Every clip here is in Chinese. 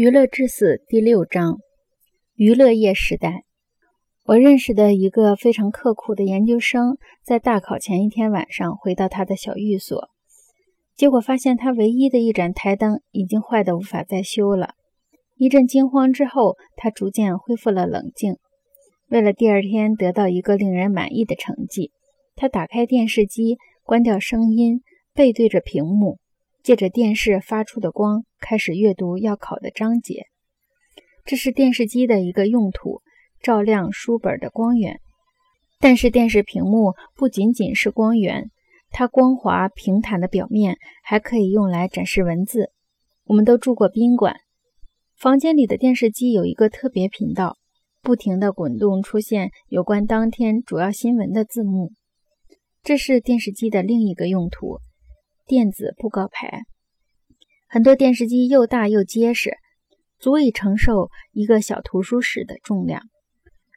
娱乐至死第六章：娱乐业时代。我认识的一个非常刻苦的研究生，在大考前一天晚上回到他的小寓所，结果发现他唯一的一盏台灯已经坏得无法再修了。一阵惊慌之后，他逐渐恢复了冷静。为了第二天得到一个令人满意的成绩，他打开电视机，关掉声音，背对着屏幕。借着电视发出的光，开始阅读要考的章节。这是电视机的一个用途，照亮书本的光源。但是电视屏幕不仅仅是光源，它光滑平坦的表面还可以用来展示文字。我们都住过宾馆，房间里的电视机有一个特别频道，不停地滚动，出现有关当天主要新闻的字幕。这是电视机的另一个用途。电子布告牌，很多电视机又大又结实，足以承受一个小图书室的重量。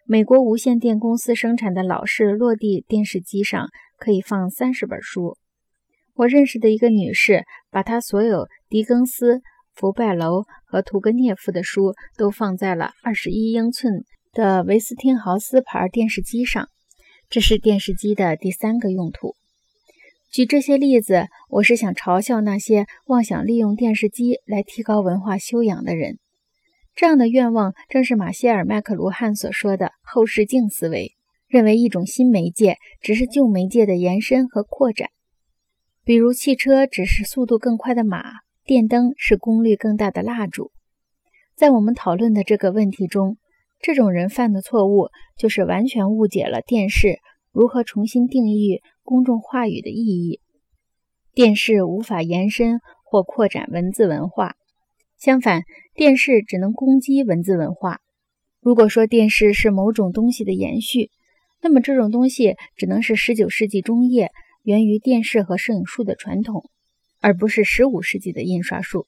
美国无线电公司生产的老式落地电视机上可以放三十本书。我认识的一个女士，把她所有狄更斯、福拜楼和屠格涅夫的书都放在了二十一英寸的维斯汀豪斯牌电视机上。这是电视机的第三个用途。举这些例子，我是想嘲笑那些妄想利用电视机来提高文化修养的人。这样的愿望正是马歇尔·麦克卢汉所说的后视镜思维，认为一种新媒介只是旧媒介的延伸和扩展。比如，汽车只是速度更快的马，电灯是功率更大的蜡烛。在我们讨论的这个问题中，这种人犯的错误就是完全误解了电视如何重新定义。公众话语的意义，电视无法延伸或扩展文字文化，相反，电视只能攻击文字文化。如果说电视是某种东西的延续，那么这种东西只能是19世纪中叶源于电视和摄影术的传统，而不是15世纪的印刷术。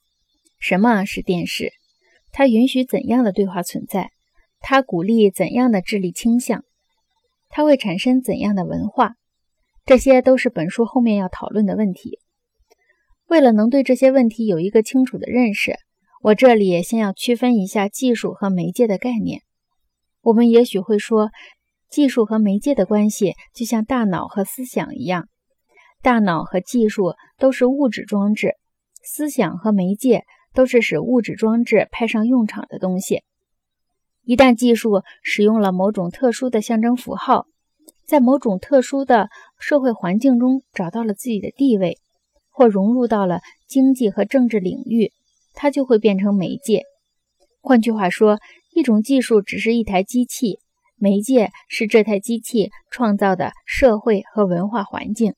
什么是电视？它允许怎样的对话存在？它鼓励怎样的智力倾向？它会产生怎样的文化？这些都是本书后面要讨论的问题。为了能对这些问题有一个清楚的认识，我这里先要区分一下技术和媒介的概念。我们也许会说，技术和媒介的关系就像大脑和思想一样，大脑和技术都是物质装置，思想和媒介都是使物质装置派上用场的东西。一旦技术使用了某种特殊的象征符号，在某种特殊的社会环境中找到了自己的地位，或融入到了经济和政治领域，它就会变成媒介。换句话说，一种技术只是一台机器，媒介是这台机器创造的社会和文化环境。